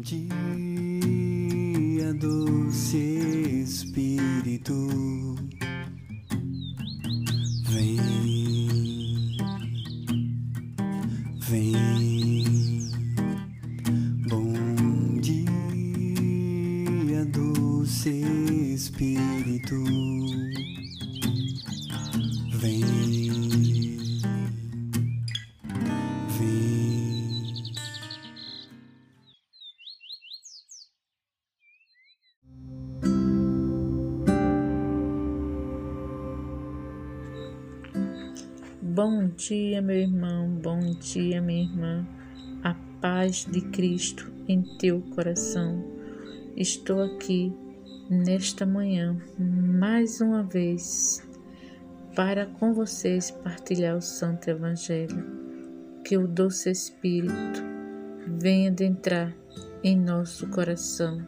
dia, doce Espírito, Bom dia, meu irmão, bom dia, minha irmã. A paz de Cristo em teu coração. Estou aqui nesta manhã, mais uma vez, para com vocês partilhar o Santo Evangelho. Que o doce Espírito venha adentrar em nosso coração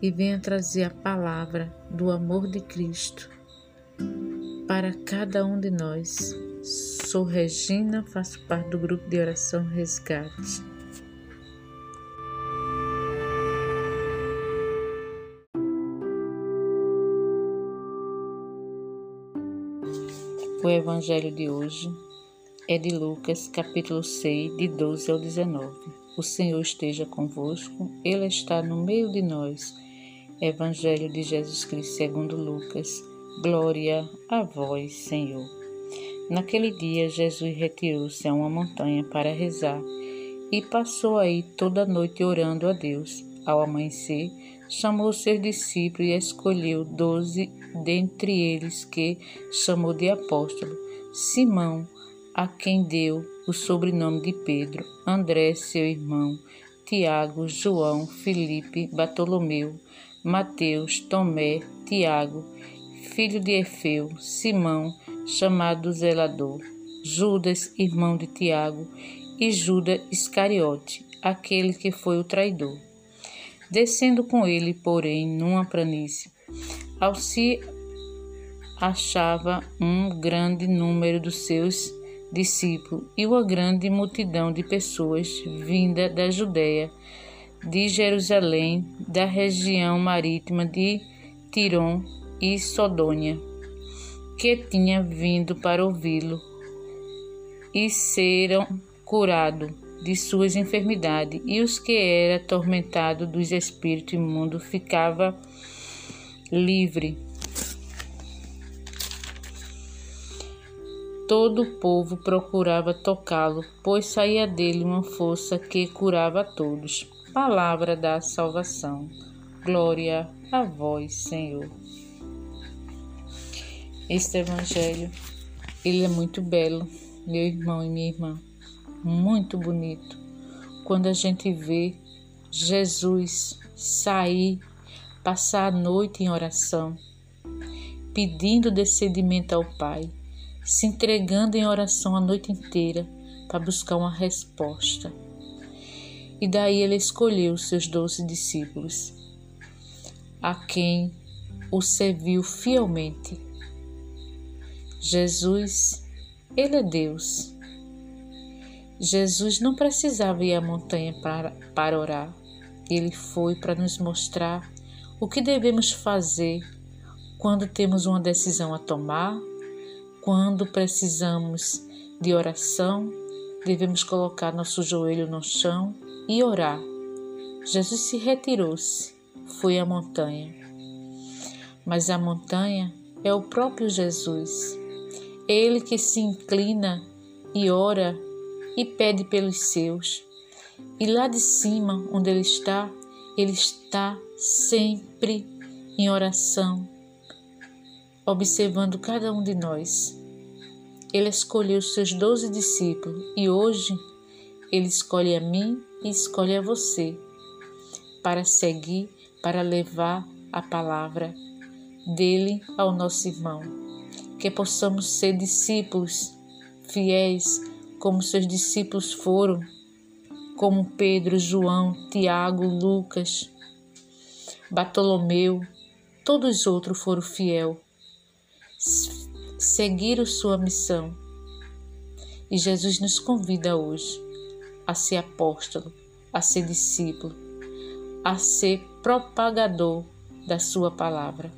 e venha trazer a palavra do amor de Cristo para cada um de nós. Sou Regina, faço parte do grupo de oração Resgate. O evangelho de hoje é de Lucas, capítulo 6, de 12 ao 19. O Senhor esteja convosco, Ele está no meio de nós. Evangelho de Jesus Cristo segundo Lucas. Glória a vós, Senhor. Naquele dia, Jesus retirou-se a uma montanha para rezar e passou aí toda a noite orando a Deus. Ao amanhecer, chamou seus discípulos e escolheu doze dentre eles que chamou de apóstolo. Simão, a quem deu o sobrenome de Pedro, André, seu irmão, Tiago, João, Felipe, Bartolomeu, Mateus, Tomé, Tiago, filho de Efeu, Simão, chamado Zelador, Judas, irmão de Tiago, e Judas Iscariote, aquele que foi o traidor. Descendo com ele, porém, numa planície, ao se achava um grande número dos seus discípulos e uma grande multidão de pessoas vinda da Judéia, de Jerusalém, da região marítima de Tirom e Sodônia, que tinha vindo para ouvi-lo e serão curados de suas enfermidades, e os que era atormentado dos espíritos imundos ficava livre. Todo o povo procurava tocá-lo, pois saía dele uma força que curava a todos. Palavra da salvação. Glória a vós, Senhor. Este evangelho, ele é muito belo, meu irmão e minha irmã, muito bonito. Quando a gente vê Jesus sair, passar a noite em oração, pedindo descendimento ao Pai, se entregando em oração a noite inteira para buscar uma resposta. E daí ele escolheu os seus doze discípulos, a quem o serviu fielmente. Jesus, ele é Deus. Jesus não precisava ir à montanha para, para orar. Ele foi para nos mostrar o que devemos fazer quando temos uma decisão a tomar quando precisamos de oração, devemos colocar nosso joelho no chão e orar. Jesus se retirou-se, foi à montanha. Mas a montanha é o próprio Jesus. Ele que se inclina e ora e pede pelos seus. E lá de cima, onde ele está, ele está sempre em oração, observando cada um de nós. Ele escolheu os seus doze discípulos e hoje ele escolhe a mim e escolhe a você para seguir, para levar a palavra dele ao nosso irmão. Que possamos ser discípulos fiéis, como seus discípulos foram, como Pedro, João, Tiago, Lucas, Bartolomeu, todos os outros foram fiel seguiram sua missão. E Jesus nos convida hoje a ser apóstolo, a ser discípulo, a ser propagador da Sua palavra.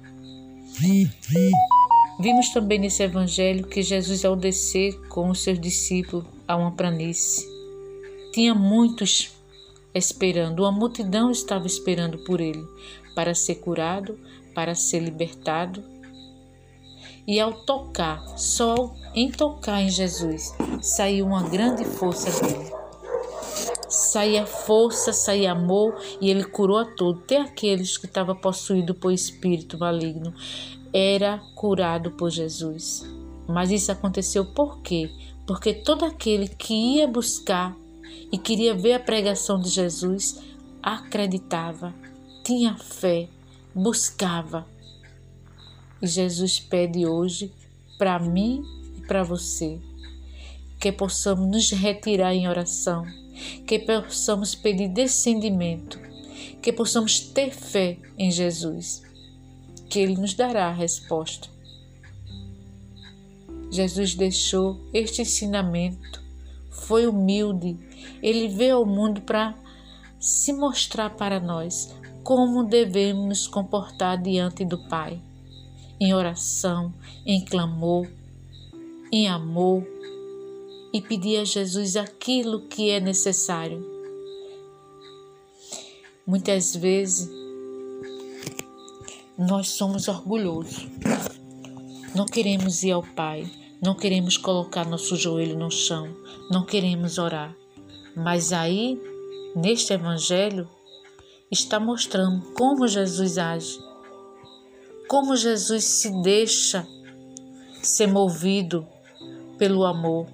Vimos também nesse evangelho que Jesus, ao descer com os seus discípulos a uma planície, tinha muitos esperando, uma multidão estava esperando por ele para ser curado, para ser libertado. E ao tocar, só em tocar em Jesus, saiu uma grande força dele. Saía força, saía amor e ele curou a todos, até aqueles que estavam possuídos por espírito maligno era curado por Jesus. Mas isso aconteceu por quê? Porque todo aquele que ia buscar e queria ver a pregação de Jesus acreditava, tinha fé, buscava. E Jesus pede hoje para mim e para você que possamos nos retirar em oração, que possamos pedir descendimento, que possamos ter fé em Jesus que Ele nos dará a resposta. Jesus deixou este ensinamento, foi humilde, ele veio ao mundo para se mostrar para nós como devemos nos comportar diante do Pai, em oração, em clamor, em amor, e pedir a Jesus aquilo que é necessário. Muitas vezes nós somos orgulhosos. Não queremos ir ao Pai, não queremos colocar nosso joelho no chão, não queremos orar. Mas aí, neste Evangelho, está mostrando como Jesus age, como Jesus se deixa ser movido pelo amor.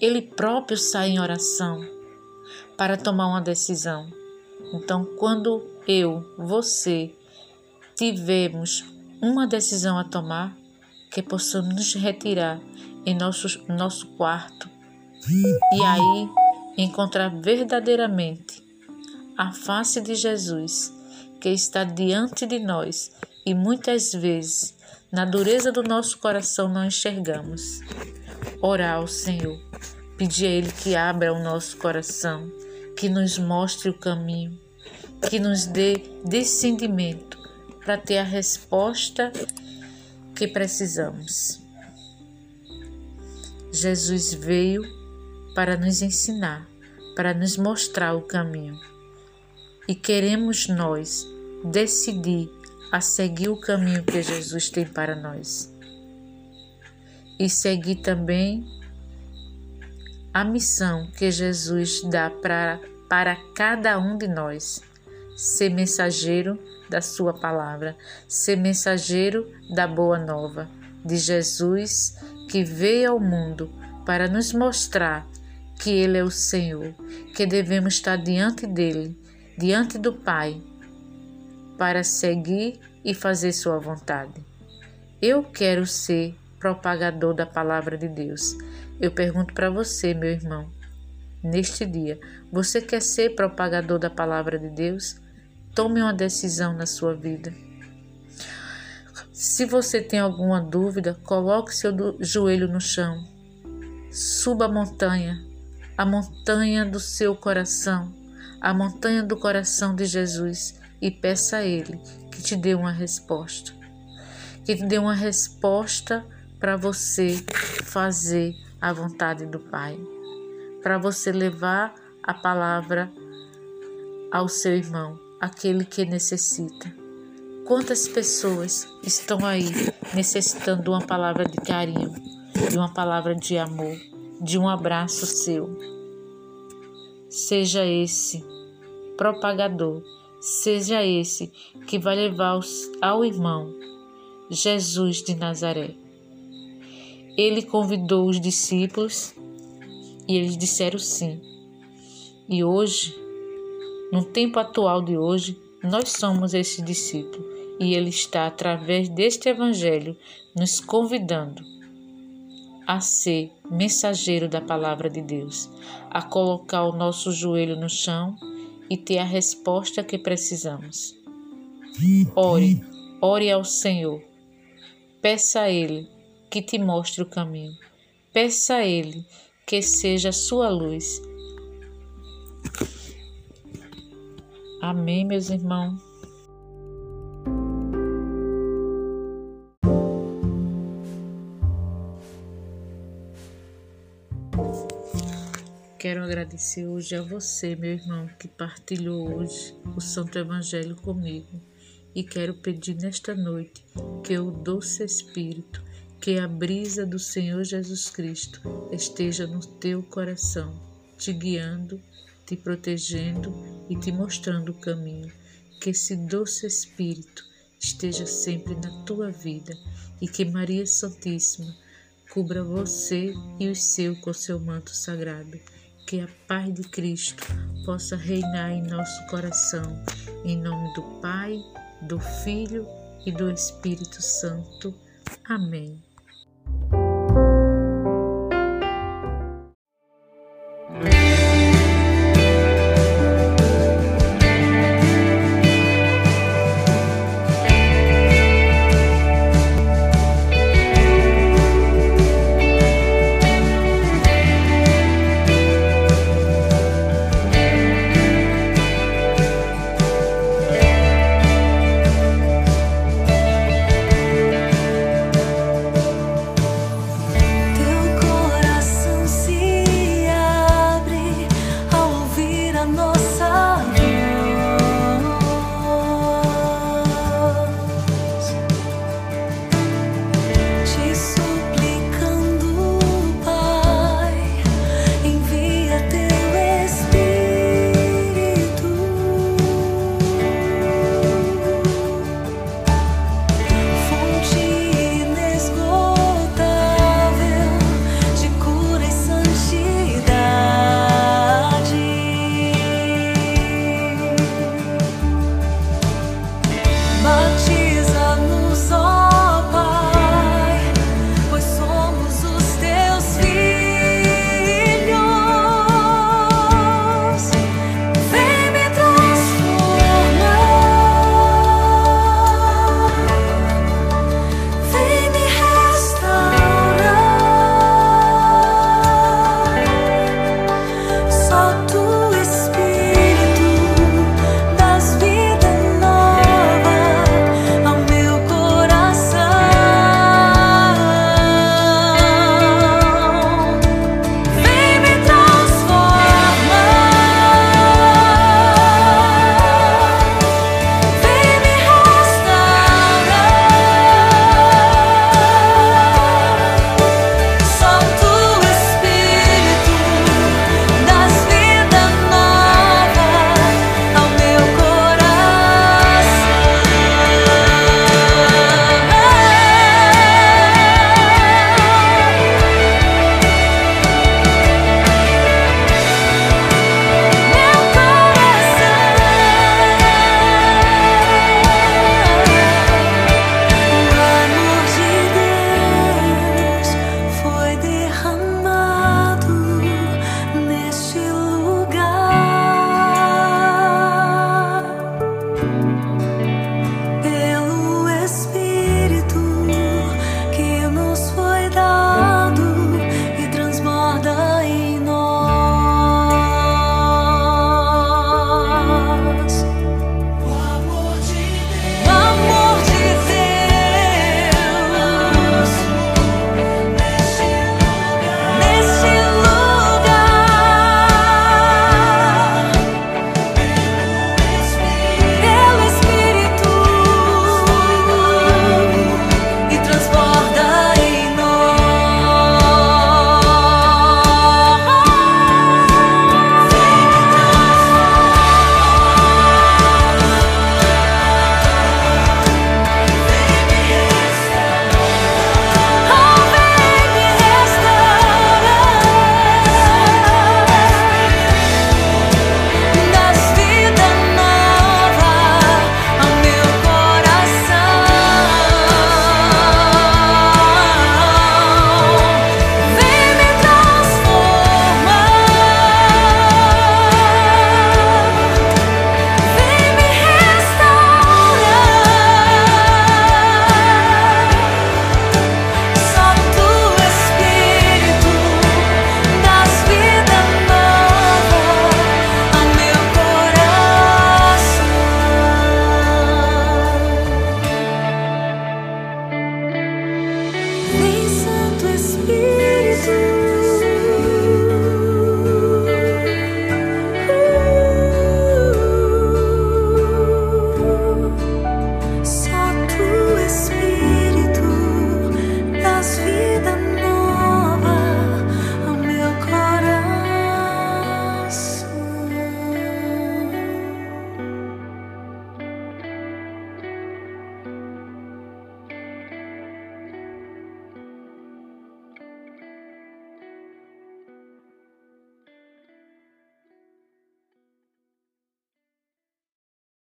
Ele próprio sai em oração para tomar uma decisão. Então, quando eu, você, tivemos uma decisão a tomar, que possamos nos retirar em nosso, nosso quarto e aí encontrar verdadeiramente a face de Jesus que está diante de nós e muitas vezes na dureza do nosso coração não enxergamos. Orar ao Senhor, pedir a Ele que abra o nosso coração, que nos mostre o caminho que nos dê discernimento para ter a resposta que precisamos. Jesus veio para nos ensinar, para nos mostrar o caminho. E queremos nós decidir a seguir o caminho que Jesus tem para nós. E seguir também a missão que Jesus dá para, para cada um de nós ser mensageiro da Sua palavra, ser mensageiro da boa nova de Jesus que veio ao mundo para nos mostrar que Ele é o Senhor, que devemos estar diante dele, diante do Pai, para seguir e fazer Sua vontade. Eu quero ser propagador da palavra de Deus. Eu pergunto para você, meu irmão, neste dia, você quer ser propagador da palavra de Deus? Tome uma decisão na sua vida. Se você tem alguma dúvida, coloque seu joelho no chão. Suba a montanha, a montanha do seu coração, a montanha do coração de Jesus e peça a Ele que te dê uma resposta. Que te dê uma resposta para você fazer a vontade do Pai. Para você levar a palavra ao seu irmão aquele que necessita. Quantas pessoas estão aí necessitando de uma palavra de carinho, de uma palavra de amor, de um abraço seu? Seja esse propagador, seja esse que vai levar ao irmão Jesus de Nazaré. Ele convidou os discípulos e eles disseram sim. E hoje no tempo atual de hoje, nós somos esse discípulo e ele está, através deste Evangelho, nos convidando a ser mensageiro da palavra de Deus, a colocar o nosso joelho no chão e ter a resposta que precisamos. Ore, ore ao Senhor. Peça a Ele que te mostre o caminho. Peça a Ele que seja a sua luz Amém, meus irmãos. Quero agradecer hoje a você, meu irmão, que partilhou hoje o Santo Evangelho comigo. E quero pedir nesta noite que o doce Espírito, que a brisa do Senhor Jesus Cristo esteja no teu coração, te guiando, te protegendo e te mostrando o caminho. Que esse doce Espírito esteja sempre na tua vida e que Maria Santíssima cubra você e os seus com seu manto sagrado que a paz de Cristo possa reinar em nosso coração. Em nome do Pai, do Filho e do Espírito Santo. Amém.